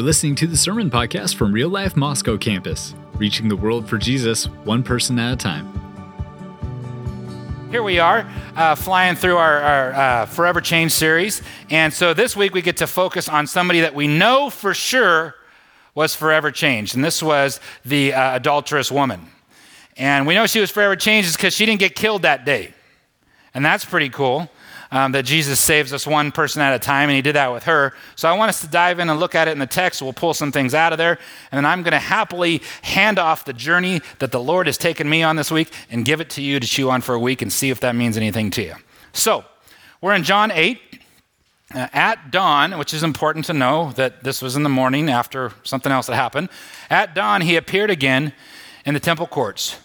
You're listening to the Sermon Podcast from Real Life Moscow campus, reaching the world for Jesus one person at a time. Here we are, uh, flying through our, our uh, Forever Change series. And so this week we get to focus on somebody that we know for sure was forever changed. And this was the uh, adulterous woman. And we know she was forever changed because she didn't get killed that day. And that's pretty cool um, that Jesus saves us one person at a time, and he did that with her. So I want us to dive in and look at it in the text. We'll pull some things out of there, and then I'm going to happily hand off the journey that the Lord has taken me on this week and give it to you to chew on for a week and see if that means anything to you. So we're in John 8. Uh, at dawn, which is important to know that this was in the morning after something else had happened, at dawn he appeared again in the temple courts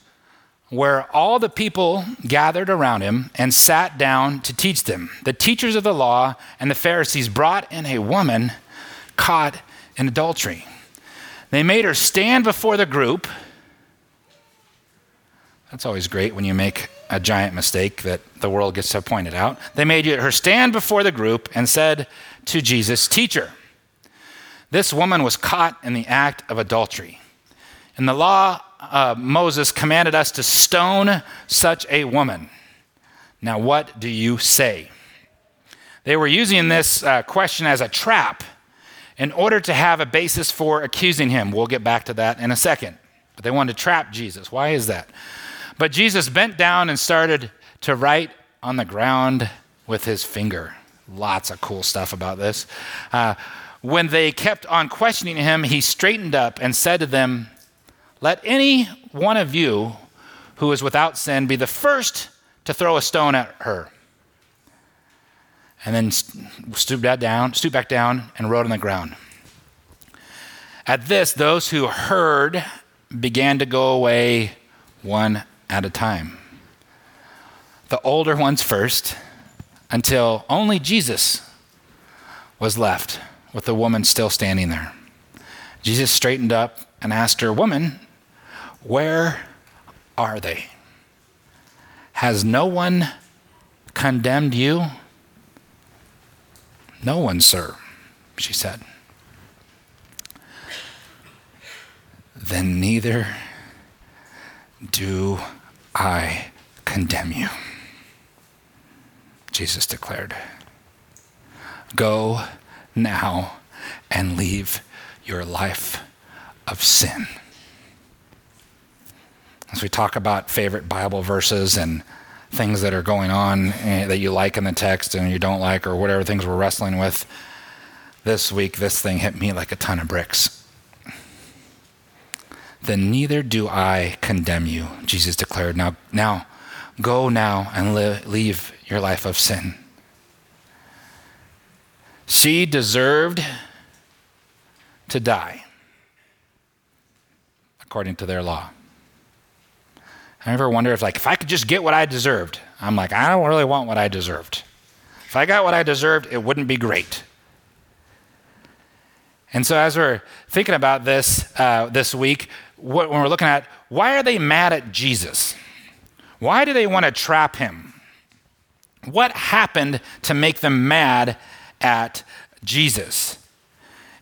where all the people gathered around him and sat down to teach them. The teachers of the law and the Pharisees brought in a woman caught in adultery. They made her stand before the group. That's always great when you make a giant mistake that the world gets to point it out. They made her stand before the group and said to Jesus, Teacher, this woman was caught in the act of adultery. In the law uh, Moses commanded us to stone such a woman. Now, what do you say? They were using this uh, question as a trap in order to have a basis for accusing him. We'll get back to that in a second. But they wanted to trap Jesus. Why is that? But Jesus bent down and started to write on the ground with his finger. Lots of cool stuff about this. Uh, when they kept on questioning him, he straightened up and said to them, let any one of you who is without sin be the first to throw a stone at her. And then stooped down, stoop back down and wrote on the ground. At this, those who heard began to go away one at a time. The older ones first, until only Jesus was left with the woman still standing there. Jesus straightened up and asked her, Woman, where are they? Has no one condemned you? No one, sir, she said. Then neither do I condemn you, Jesus declared. Go now and leave your life of sin as we talk about favorite Bible verses and things that are going on eh, that you like in the text and you don't like, or whatever things we're wrestling with, this week, this thing hit me like a ton of bricks. Then neither do I condemn you, Jesus declared. Now, now go now and li- leave your life of sin. She deserved to die according to their law. I ever wonder if, like, if I could just get what I deserved, I'm like, I don't really want what I deserved. If I got what I deserved, it wouldn't be great. And so, as we're thinking about this uh, this week, what, when we're looking at why are they mad at Jesus? Why do they want to trap him? What happened to make them mad at Jesus?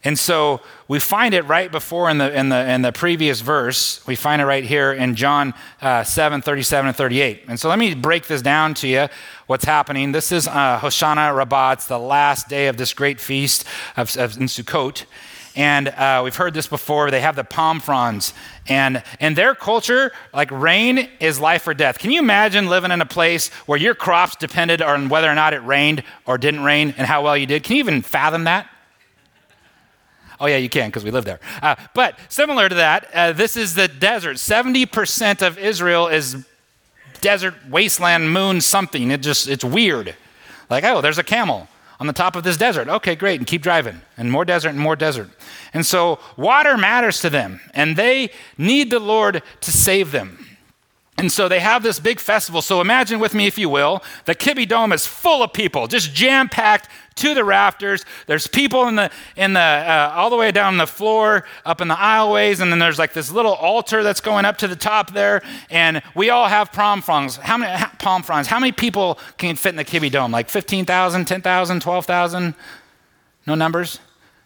And so we find it right before in the, in the, in the previous verse. We find it right here in John uh, 7 37 and 38. And so let me break this down to you what's happening. This is uh, Hoshana Rabbah. It's the last day of this great feast of, of in Sukkot. And uh, we've heard this before. They have the palm fronds. And in their culture, like rain is life or death. Can you imagine living in a place where your crops depended on whether or not it rained or didn't rain and how well you did? Can you even fathom that? Oh, yeah, you can because we live there. Uh, but similar to that, uh, this is the desert. 70% of Israel is desert, wasteland, moon, something. It just, it's weird. Like, oh, there's a camel on the top of this desert. Okay, great. And keep driving. And more desert and more desert. And so water matters to them, and they need the Lord to save them. And so they have this big festival. So imagine with me, if you will, the Kibbie Dome is full of people, just jam packed to the rafters. There's people in the in the uh, all the way down the floor, up in the aisleways, and then there's like this little altar that's going up to the top there. And we all have palm fronds. How many palm fronds? How many people can fit in the Kibbie Dome? Like 15,000, 10,000, 12,000? No numbers?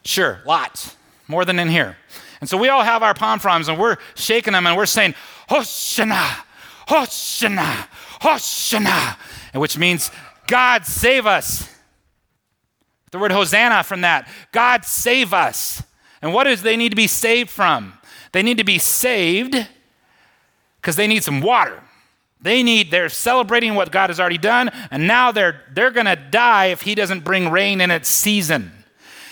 Sure, lots. more than in here. And so we all have our palm fronds and we're shaking them and we're saying, Hoshana, Hoshana, Hoshana, which means God save us. The word Hosanna from that. God save us. And what does they need to be saved from? They need to be saved because they need some water. They need, they're celebrating what God has already done, and now they're, they're going to die if He doesn't bring rain in its season.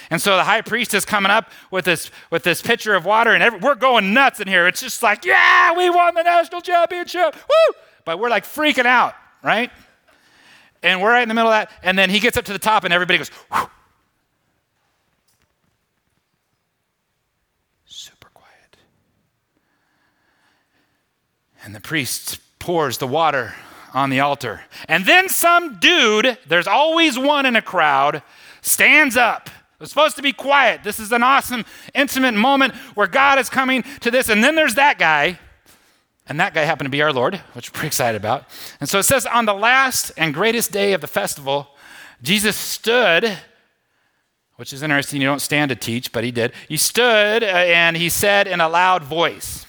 And so the high priest is coming up with this, with this pitcher of water, and every, we're going nuts in here. It's just like, yeah, we won the national championship. Woo! But we're like freaking out, right? And we're right in the middle of that. And then he gets up to the top, and everybody goes, super quiet. And the priest pours the water on the altar. And then some dude, there's always one in a crowd, stands up. It's supposed to be quiet. This is an awesome, intimate moment where God is coming to this. And then there's that guy. And that guy happened to be our Lord, which we're pretty excited about. And so it says, on the last and greatest day of the festival, Jesus stood, which is interesting. You don't stand to teach, but he did. He stood uh, and he said in a loud voice,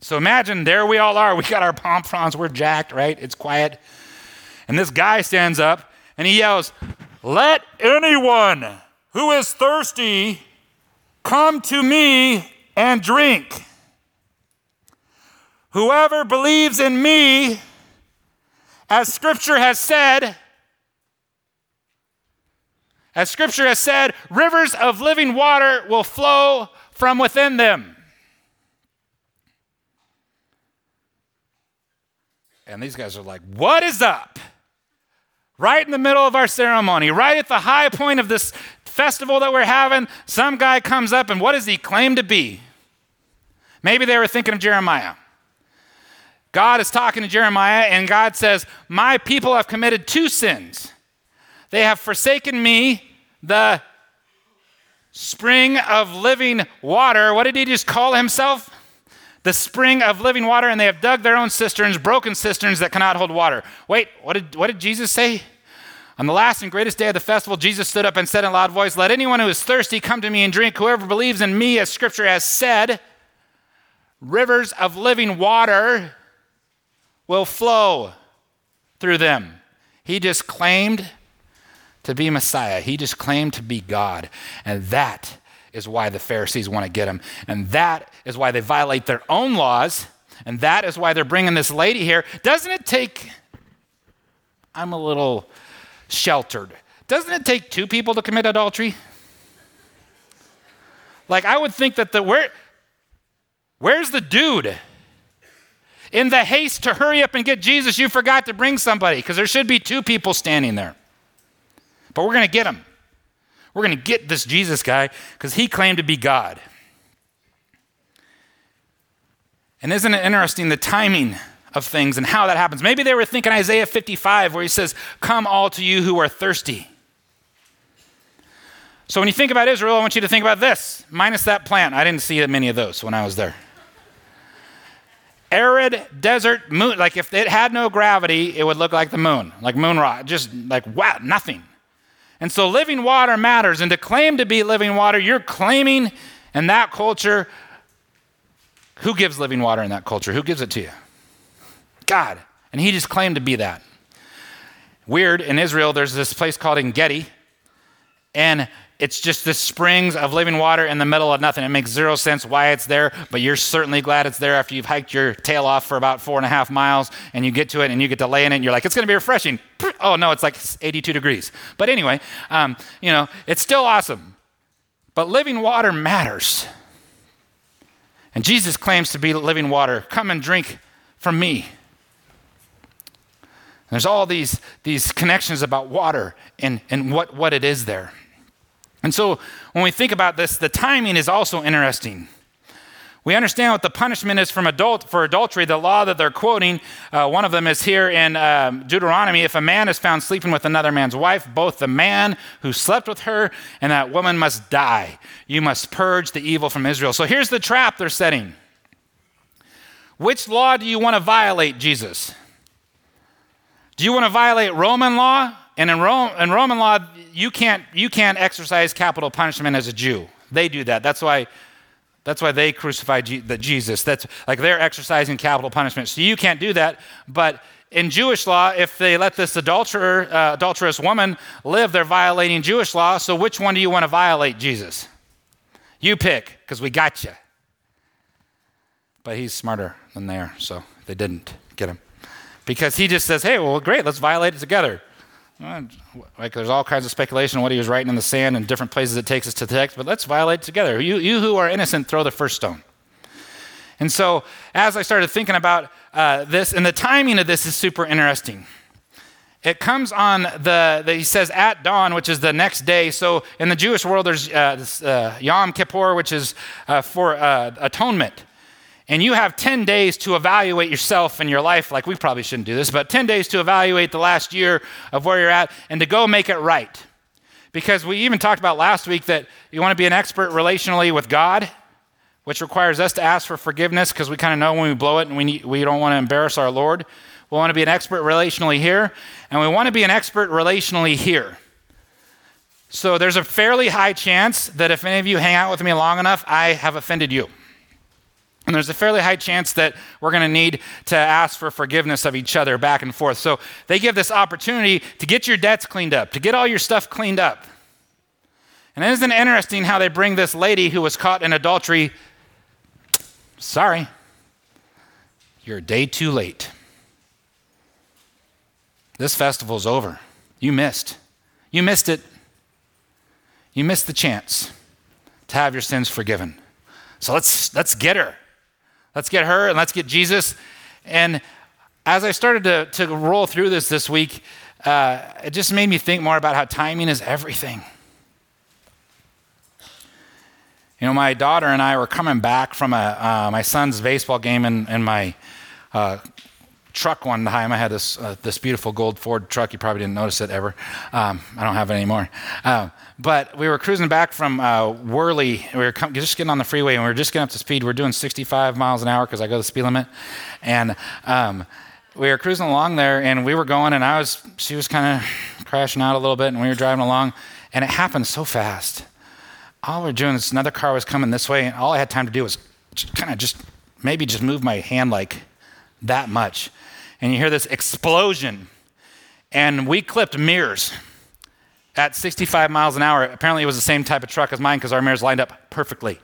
so imagine there we all are. We got our palm fronds, we're jacked, right? It's quiet. And this guy stands up and he yells, Let anyone who is thirsty come to me and drink. Whoever believes in me, as scripture has said, as scripture has said, rivers of living water will flow from within them. And these guys are like, What is up? Right in the middle of our ceremony, right at the high point of this festival that we're having, some guy comes up and what does he claim to be? Maybe they were thinking of Jeremiah. God is talking to Jeremiah, and God says, My people have committed two sins. They have forsaken me, the spring of living water. What did he just call himself? the spring of living water, and they have dug their own cisterns, broken cisterns that cannot hold water. Wait, what did, what did Jesus say? On the last and greatest day of the festival, Jesus stood up and said in a loud voice, Let anyone who is thirsty come to me and drink. Whoever believes in me, as scripture has said, rivers of living water will flow through them. He just claimed to be Messiah, he just claimed to be God. And that is why the Pharisees want to get him. And that is why they violate their own laws. And that is why they're bringing this lady here. Doesn't it take, I'm a little sheltered. Doesn't it take two people to commit adultery? Like, I would think that the, where, where's the dude? In the haste to hurry up and get Jesus, you forgot to bring somebody because there should be two people standing there. But we're going to get him. We're going to get this Jesus guy because he claimed to be God. And isn't it interesting the timing of things and how that happens? Maybe they were thinking Isaiah 55, where he says, Come all to you who are thirsty. So when you think about Israel, I want you to think about this, minus that plant. I didn't see many of those when I was there. Arid desert moon, like if it had no gravity, it would look like the moon, like moon rock, just like wow, nothing. And so living water matters. And to claim to be living water, you're claiming in that culture. Who gives living water in that culture? Who gives it to you? God. And he just claimed to be that. Weird, in Israel, there's this place called Engedi. And it's just the springs of living water in the middle of nothing. It makes zero sense why it's there, but you're certainly glad it's there after you've hiked your tail off for about four and a half miles and you get to it and you get to lay in it and you're like, it's going to be refreshing. Oh, no, it's like 82 degrees. But anyway, um, you know, it's still awesome. But living water matters. And Jesus claims to be living water. Come and drink from me. There's all these, these connections about water and, and what, what it is there. And so when we think about this, the timing is also interesting. We understand what the punishment is from adult, for adultery. The law that they're quoting, uh, one of them is here in um, Deuteronomy. If a man is found sleeping with another man's wife, both the man who slept with her and that woman must die. You must purge the evil from Israel. So here's the trap they're setting. Which law do you want to violate, Jesus? Do you want to violate Roman law and in, Rome, in Roman law, you can't, you can't exercise capital punishment as a Jew. They do that. That's why. That's why they crucified Jesus. That's like they're exercising capital punishment. So you can't do that. But in Jewish law, if they let this adulterer, uh, adulterous woman live, they're violating Jewish law. So which one do you want to violate, Jesus? You pick, because we got you. But he's smarter than they are, so they didn't get him. Because he just says, hey, well, great, let's violate it together. Like there's all kinds of speculation on what he was writing in the sand and different places it takes us to the text, but let's violate it together. You, you who are innocent, throw the first stone. And so as I started thinking about uh, this, and the timing of this is super interesting. It comes on the, the, he says at dawn, which is the next day. So in the Jewish world, there's uh, this, uh, Yom Kippur, which is uh, for uh, atonement and you have 10 days to evaluate yourself and your life, like we probably shouldn't do this, but 10 days to evaluate the last year of where you're at and to go make it right. Because we even talked about last week that you want to be an expert relationally with God, which requires us to ask for forgiveness because we kind of know when we blow it and we, need, we don't want to embarrass our Lord. We want to be an expert relationally here, and we want to be an expert relationally here. So there's a fairly high chance that if any of you hang out with me long enough, I have offended you. And there's a fairly high chance that we're going to need to ask for forgiveness of each other back and forth. So they give this opportunity to get your debts cleaned up, to get all your stuff cleaned up. And isn't it interesting how they bring this lady who was caught in adultery? Sorry, you're a day too late. This festival's over. You missed. You missed it. You missed the chance to have your sins forgiven. So let's, let's get her. Let's get her and let's get Jesus. And as I started to, to roll through this this week, uh, it just made me think more about how timing is everything. You know, my daughter and I were coming back from a, uh, my son's baseball game in, in my uh, truck one time. I had this, uh, this beautiful gold Ford truck. You probably didn't notice it ever. Um, I don't have it anymore. Um, but we were cruising back from uh, Worley. We were com- just getting on the freeway and we were just getting up to speed. We are doing 65 miles an hour because I go the speed limit. And um, we were cruising along there and we were going and I was, she was kind of crashing out a little bit and we were driving along and it happened so fast. All we're doing is another car was coming this way and all I had time to do was kind of just maybe just move my hand like that much and you hear this explosion. And we clipped mirrors at 65 miles an hour. Apparently, it was the same type of truck as mine because our mirrors lined up perfectly.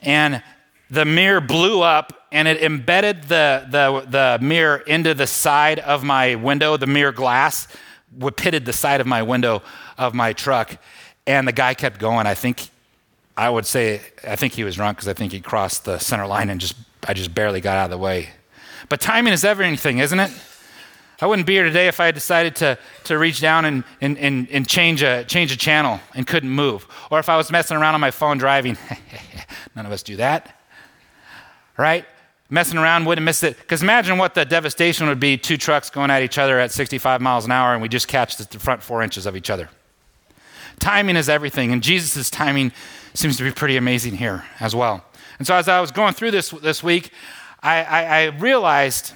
And the mirror blew up and it embedded the, the, the mirror into the side of my window. The mirror glass pitted the side of my window of my truck. And the guy kept going. I think, I would say, I think he was drunk because I think he crossed the center line and just, I just barely got out of the way. But timing is everything, isn't it? I wouldn't be here today if I had decided to, to reach down and, and, and, and change, a, change a channel and couldn't move. Or if I was messing around on my phone driving. None of us do that. Right? Messing around wouldn't miss it. Because imagine what the devastation would be two trucks going at each other at 65 miles an hour and we just catch the front four inches of each other. Timing is everything, and Jesus' timing seems to be pretty amazing here as well. And so as I was going through this this week, I, I, I realized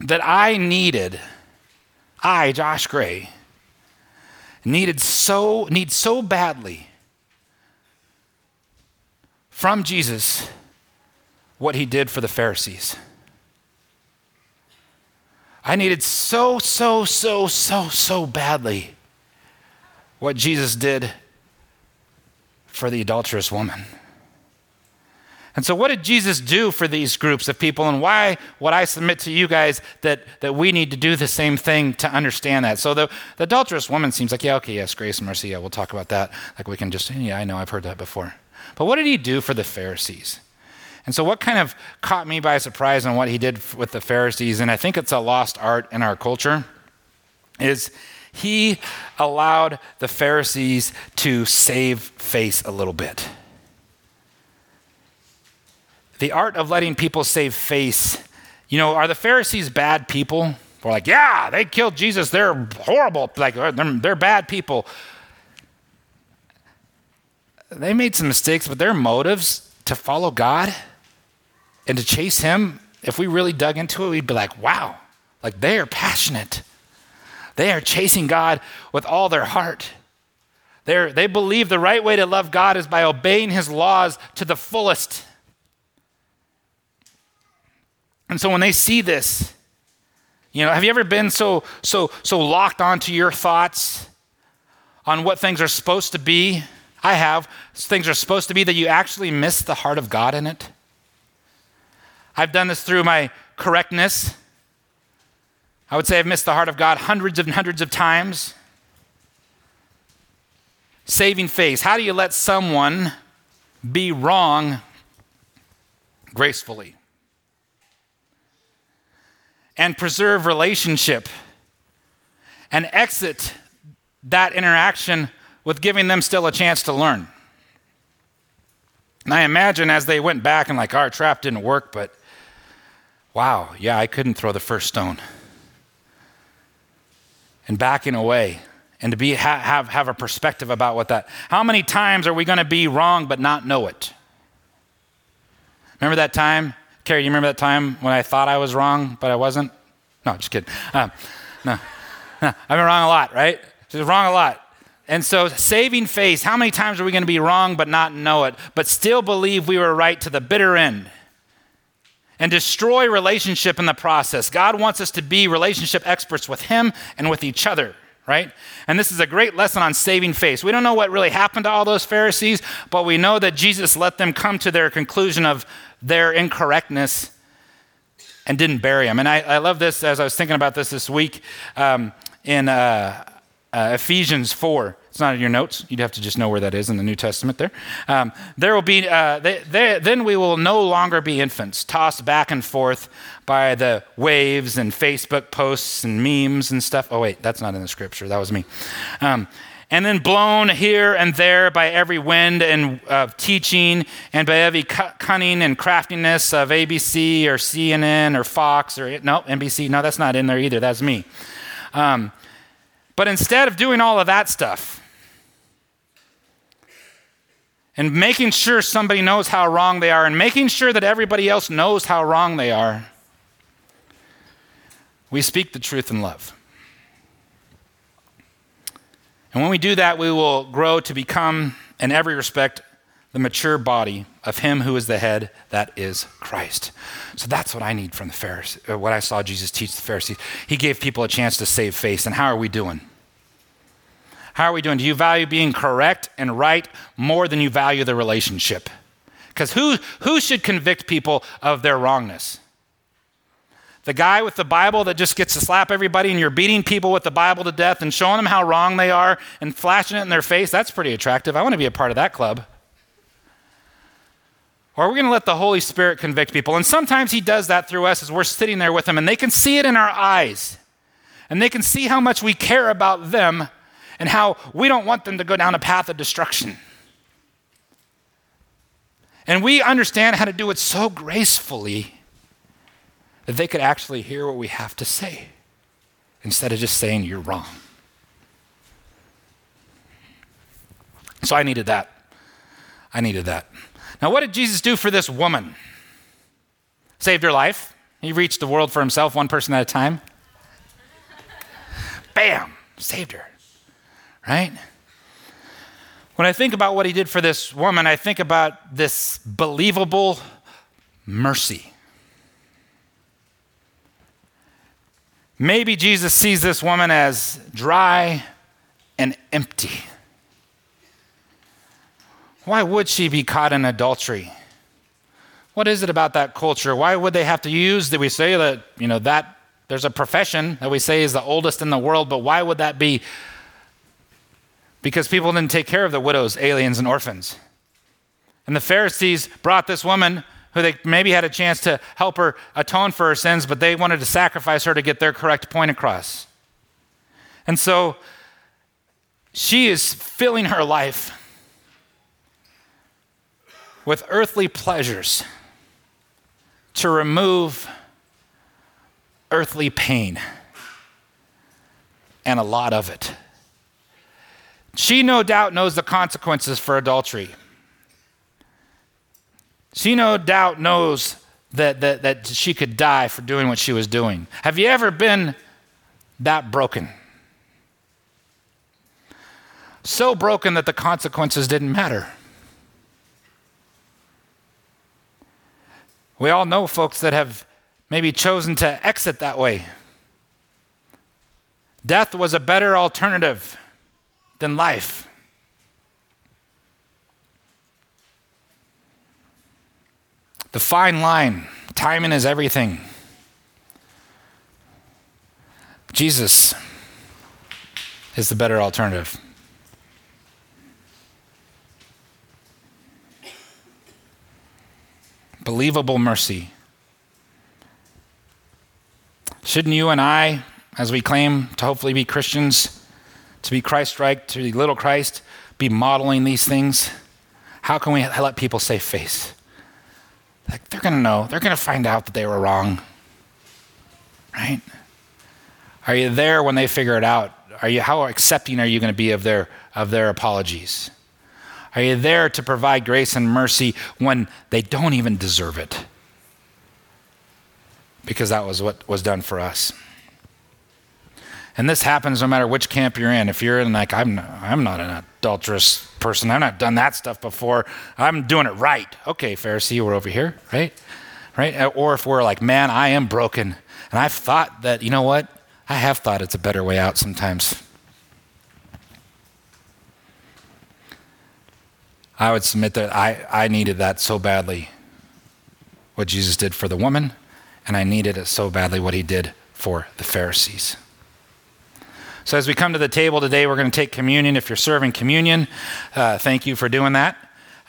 that I needed, I, Josh Gray, needed so, need so badly from Jesus what he did for the Pharisees. I needed so, so, so, so, so badly what Jesus did for the adulterous woman. And so, what did Jesus do for these groups of people, and why would I submit to you guys that, that we need to do the same thing to understand that? So, the, the adulterous woman seems like, yeah, okay, yes, grace and mercy, yeah, we'll talk about that. Like, we can just, yeah, I know, I've heard that before. But what did he do for the Pharisees? And so, what kind of caught me by surprise on what he did with the Pharisees, and I think it's a lost art in our culture, is he allowed the Pharisees to save face a little bit the art of letting people save face. You know, are the Pharisees bad people? We're like, yeah, they killed Jesus. They're horrible. Like, uh, they're, they're bad people. They made some mistakes, but their motives to follow God and to chase Him, if we really dug into it, we'd be like, wow, like they are passionate. They are chasing God with all their heart. They're, they believe the right way to love God is by obeying his laws to the fullest. And so when they see this, you know, have you ever been so so so locked onto your thoughts on what things are supposed to be? I have. Things are supposed to be that you actually miss the heart of God in it. I've done this through my correctness. I would say I've missed the heart of God hundreds and hundreds of times. Saving face. How do you let someone be wrong gracefully? And preserve relationship and exit that interaction with giving them still a chance to learn. And I imagine as they went back and like, our trap didn't work, but wow, yeah, I couldn't throw the first stone. And backing away and to be, ha- have, have a perspective about what that, how many times are we going to be wrong but not know it? Remember that time? Carrie, you remember that time when I thought I was wrong, but I wasn't? No, just kidding. Um, no, no, I've been wrong a lot, right? Just wrong a lot. And so, saving face, how many times are we going to be wrong but not know it, but still believe we were right to the bitter end? And destroy relationship in the process. God wants us to be relationship experts with Him and with each other, right? And this is a great lesson on saving face. We don't know what really happened to all those Pharisees, but we know that Jesus let them come to their conclusion of their incorrectness and didn't bury them. And I, I love this as I was thinking about this this week um, in. Uh, uh, Ephesians 4. It's not in your notes. You'd have to just know where that is in the New Testament there. Um, there will be, uh, they, they, then we will no longer be infants, tossed back and forth by the waves and Facebook posts and memes and stuff. Oh, wait, that's not in the scripture. That was me. Um, and then blown here and there by every wind and uh, teaching and by every cunning and craftiness of ABC or CNN or Fox or no NBC. No, that's not in there either. That's me. Um, but instead of doing all of that stuff and making sure somebody knows how wrong they are and making sure that everybody else knows how wrong they are, we speak the truth in love. And when we do that, we will grow to become, in every respect, the mature body of Him who is the head, that is Christ. So that's what I need from the Pharisees, uh, what I saw Jesus teach the Pharisees. He gave people a chance to save face. And how are we doing? How are we doing? Do you value being correct and right more than you value the relationship? Because who, who should convict people of their wrongness? The guy with the Bible that just gets to slap everybody and you're beating people with the Bible to death and showing them how wrong they are and flashing it in their face, that's pretty attractive. I want to be a part of that club. Or are we going to let the Holy Spirit convict people? And sometimes He does that through us as we're sitting there with Him, and they can see it in our eyes. And they can see how much we care about them and how we don't want them to go down a path of destruction. And we understand how to do it so gracefully that they could actually hear what we have to say instead of just saying, You're wrong. So I needed that. I needed that. Now, what did Jesus do for this woman? Saved her life. He reached the world for himself, one person at a time. Bam! Saved her. Right? When I think about what he did for this woman, I think about this believable mercy. Maybe Jesus sees this woman as dry and empty. Why would she be caught in adultery? What is it about that culture? Why would they have to use that we say that, you know, that there's a profession that we say is the oldest in the world, but why would that be? Because people didn't take care of the widows, aliens, and orphans. And the Pharisees brought this woman who they maybe had a chance to help her atone for her sins, but they wanted to sacrifice her to get their correct point across. And so she is filling her life with earthly pleasures to remove earthly pain and a lot of it. She no doubt knows the consequences for adultery. She no doubt knows that, that, that she could die for doing what she was doing. Have you ever been that broken? so broken that the consequences didn't matter. We all know folks that have maybe chosen to exit that way. Death was a better alternative than life. The fine line, timing is everything. Jesus is the better alternative. Believable mercy. Shouldn't you and I, as we claim to hopefully be Christians, to be Christ like, to be little Christ, be modeling these things? How can we let people save face? Like they're going to know, they're going to find out that they were wrong. Right? Are you there when they figure it out? Are you how accepting are you going to be of their of their apologies? Are you there to provide grace and mercy when they don't even deserve it? Because that was what was done for us. And this happens no matter which camp you're in. If you're in like I'm I'm not an adulterous person. I've not done that stuff before. I'm doing it right. Okay, Pharisee, we're over here, right? Right? Uh, or if we're like, man, I am broken. And I've thought that, you know what? I have thought it's a better way out sometimes. I would submit that I, I needed that so badly, what Jesus did for the woman, and I needed it so badly what he did for the Pharisees. So, as we come to the table today, we're going to take communion. If you're serving communion, uh, thank you for doing that.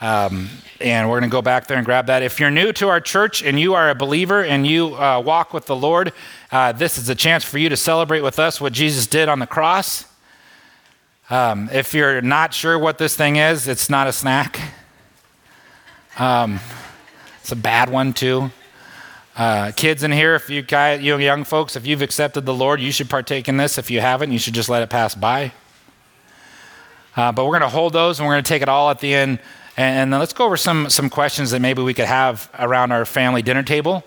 Um, and we're going to go back there and grab that. If you're new to our church and you are a believer and you uh, walk with the Lord, uh, this is a chance for you to celebrate with us what Jesus did on the cross. Um, if you're not sure what this thing is, it's not a snack. Um, it's a bad one, too. Uh, kids in here, if you, guys, you young folks, if you've accepted the Lord, you should partake in this. If you haven't, you should just let it pass by. Uh, but we're going to hold those and we're going to take it all at the end. And, and let's go over some, some questions that maybe we could have around our family dinner table.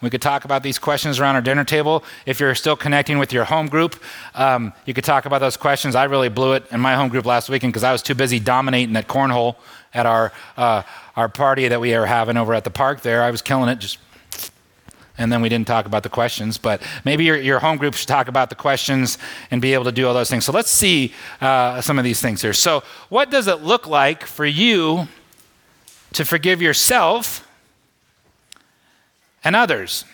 We could talk about these questions around our dinner table. If you're still connecting with your home group, um, you could talk about those questions. I really blew it in my home group last weekend because I was too busy dominating at cornhole at our, uh, our party that we were having over at the park there. I was killing it, just and then we didn't talk about the questions. But maybe your, your home group should talk about the questions and be able to do all those things. So let's see uh, some of these things here. So, what does it look like for you to forgive yourself and others?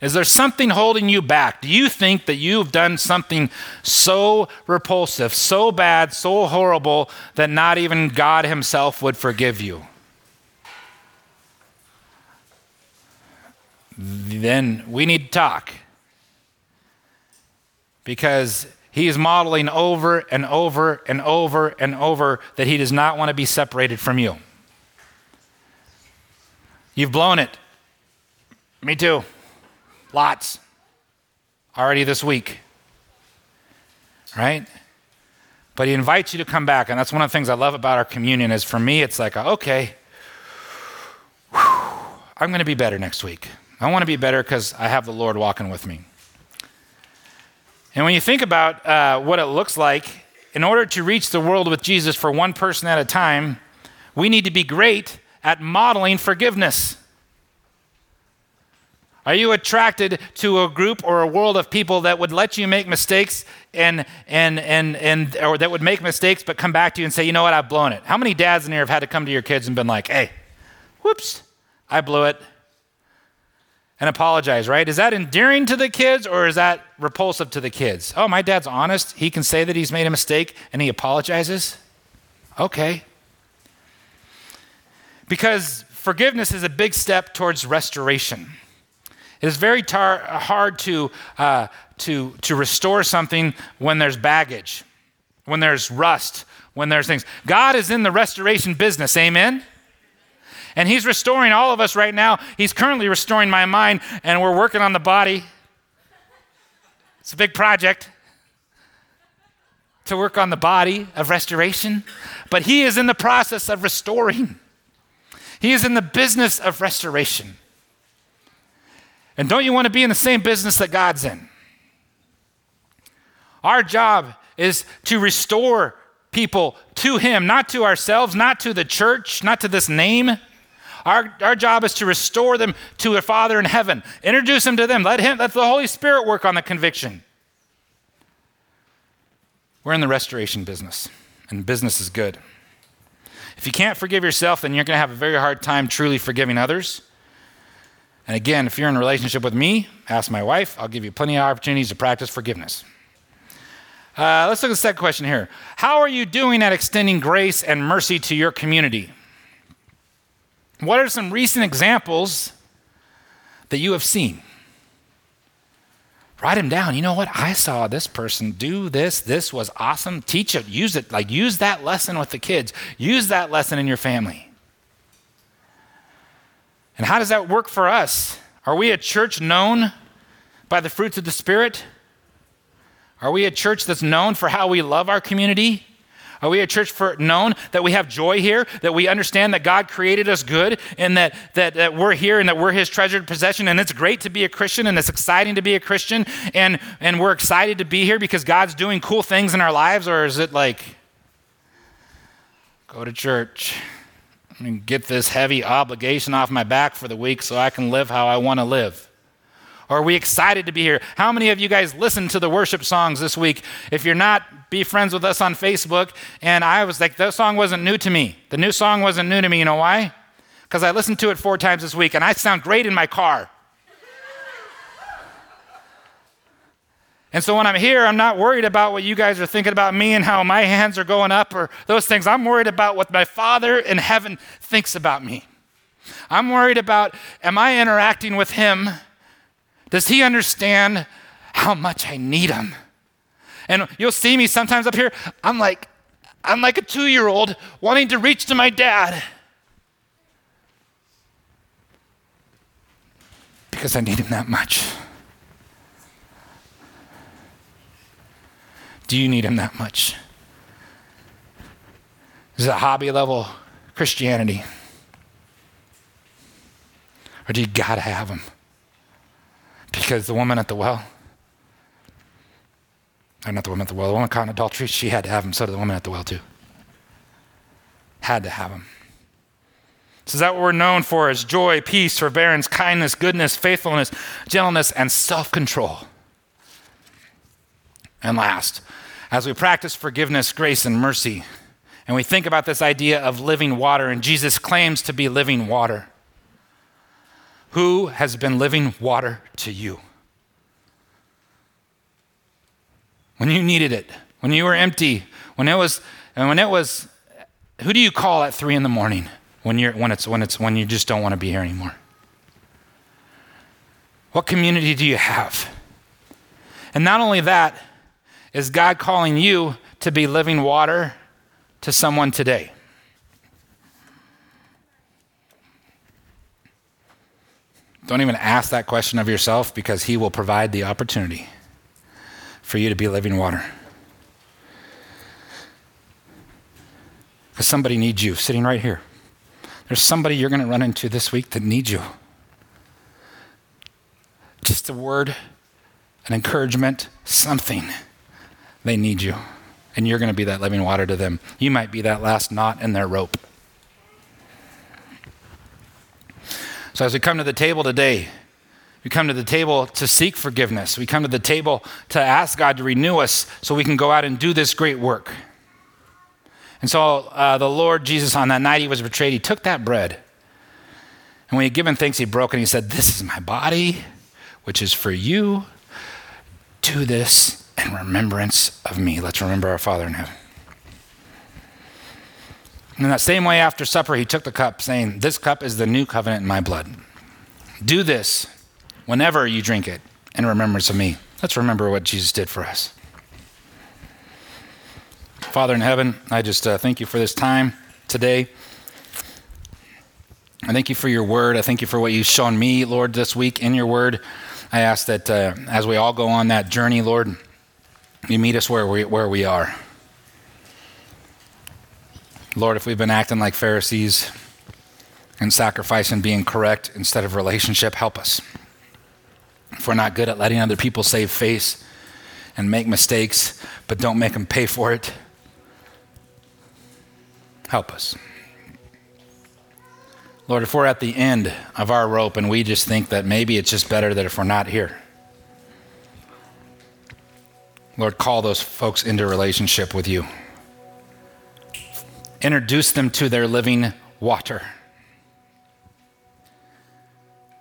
Is there something holding you back? Do you think that you've done something so repulsive, so bad, so horrible that not even God Himself would forgive you? Then we need to talk. Because he is modeling over and over and over and over that he does not want to be separated from you. You've blown it. Me too. Lots. Already this week. Right? But he invites you to come back. And that's one of the things I love about our communion is for me, it's like, okay, whew, I'm going to be better next week. I want to be better because I have the Lord walking with me. And when you think about uh, what it looks like, in order to reach the world with Jesus for one person at a time, we need to be great at modeling forgiveness. Are you attracted to a group or a world of people that would let you make mistakes and, and, and, and, or that would make mistakes but come back to you and say, you know what, I've blown it? How many dads in here have had to come to your kids and been like, hey, whoops, I blew it and apologize, right? Is that endearing to the kids or is that repulsive to the kids? Oh, my dad's honest. He can say that he's made a mistake and he apologizes. Okay. Because forgiveness is a big step towards restoration. It is very tar- hard to, uh, to, to restore something when there's baggage, when there's rust, when there's things. God is in the restoration business, amen? And He's restoring all of us right now. He's currently restoring my mind, and we're working on the body. It's a big project to work on the body of restoration, but He is in the process of restoring. He is in the business of restoration. And don't you want to be in the same business that God's in? Our job is to restore people to Him, not to ourselves, not to the church, not to this name. Our, our job is to restore them to a Father in heaven. Introduce them to them. Let Him, let the Holy Spirit work on the conviction. We're in the restoration business, and business is good. If you can't forgive yourself, then you're going to have a very hard time truly forgiving others. And again, if you're in a relationship with me, ask my wife. I'll give you plenty of opportunities to practice forgiveness. Uh, let's look at the second question here. How are you doing at extending grace and mercy to your community? What are some recent examples that you have seen? Write them down. You know what? I saw this person do this. This was awesome. Teach it. Use it. Like, use that lesson with the kids. Use that lesson in your family. And how does that work for us? Are we a church known by the fruits of the Spirit? Are we a church that's known for how we love our community? Are we a church for known that we have joy here, that we understand that God created us good, and that, that, that we're here and that we're His treasured possession, and it's great to be a Christian, and it's exciting to be a Christian, and, and we're excited to be here because God's doing cool things in our lives, or is it like, go to church and get this heavy obligation off my back for the week so I can live how I want to live? Are we excited to be here? How many of you guys listened to the worship songs this week? If you're not, be friends with us on Facebook. And I was like, that song wasn't new to me. The new song wasn't new to me. You know why? Because I listened to it four times this week and I sound great in my car. And so when I'm here, I'm not worried about what you guys are thinking about me and how my hands are going up or those things. I'm worried about what my Father in heaven thinks about me. I'm worried about am I interacting with Him does he understand how much I need him? And you'll see me sometimes up here, I'm like, I'm like a two year old wanting to reach to my dad. Because I need him that much. Do you need him that much? Is it hobby level Christianity? Or do you gotta have him? Because the woman at the well, or not the woman at the well, the woman caught in adultery, she had to have him. So did the woman at the well, too. Had to have him. So, is that what we're known for? Is joy, peace, forbearance, kindness, goodness, faithfulness, gentleness, and self control. And last, as we practice forgiveness, grace, and mercy, and we think about this idea of living water, and Jesus claims to be living water. Who has been living water to you? When you needed it, when you were empty, when it was, and when it was, who do you call at three in the morning when you're when it's when it's when you just don't want to be here anymore? What community do you have? And not only that, is God calling you to be living water to someone today? Don't even ask that question of yourself because He will provide the opportunity for you to be living water. Because somebody needs you sitting right here. There's somebody you're going to run into this week that needs you. Just a word, an encouragement, something. They need you. And you're going to be that living water to them. You might be that last knot in their rope. So, as we come to the table today, we come to the table to seek forgiveness. We come to the table to ask God to renew us so we can go out and do this great work. And so, uh, the Lord Jesus, on that night he was betrayed, he took that bread. And when he had given thanks, he broke and he said, This is my body, which is for you. Do this in remembrance of me. Let's remember our Father in heaven. In that same way, after supper, he took the cup, saying, This cup is the new covenant in my blood. Do this whenever you drink it in remembrance of me. Let's remember what Jesus did for us. Father in heaven, I just uh, thank you for this time today. I thank you for your word. I thank you for what you've shown me, Lord, this week in your word. I ask that uh, as we all go on that journey, Lord, you meet us where we, where we are. Lord, if we've been acting like Pharisees and sacrificing being correct instead of relationship, help us. If we're not good at letting other people save face and make mistakes, but don't make them pay for it, Help us. Lord, if we're at the end of our rope and we just think that maybe it's just better that if we're not here, Lord, call those folks into relationship with you. Introduce them to their living water.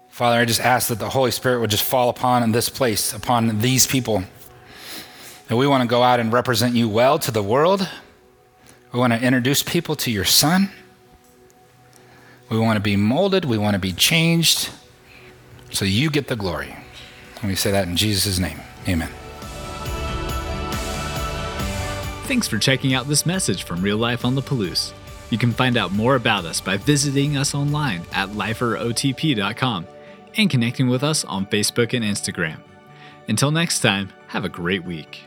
Father, I just ask that the Holy Spirit would just fall upon this place, upon these people. That we want to go out and represent you well to the world. We want to introduce people to your Son. We want to be molded. We want to be changed. So you get the glory. And we say that in Jesus' name. Amen. Thanks for checking out this message from Real Life on the Palouse. You can find out more about us by visiting us online at liferotp.com and connecting with us on Facebook and Instagram. Until next time, have a great week.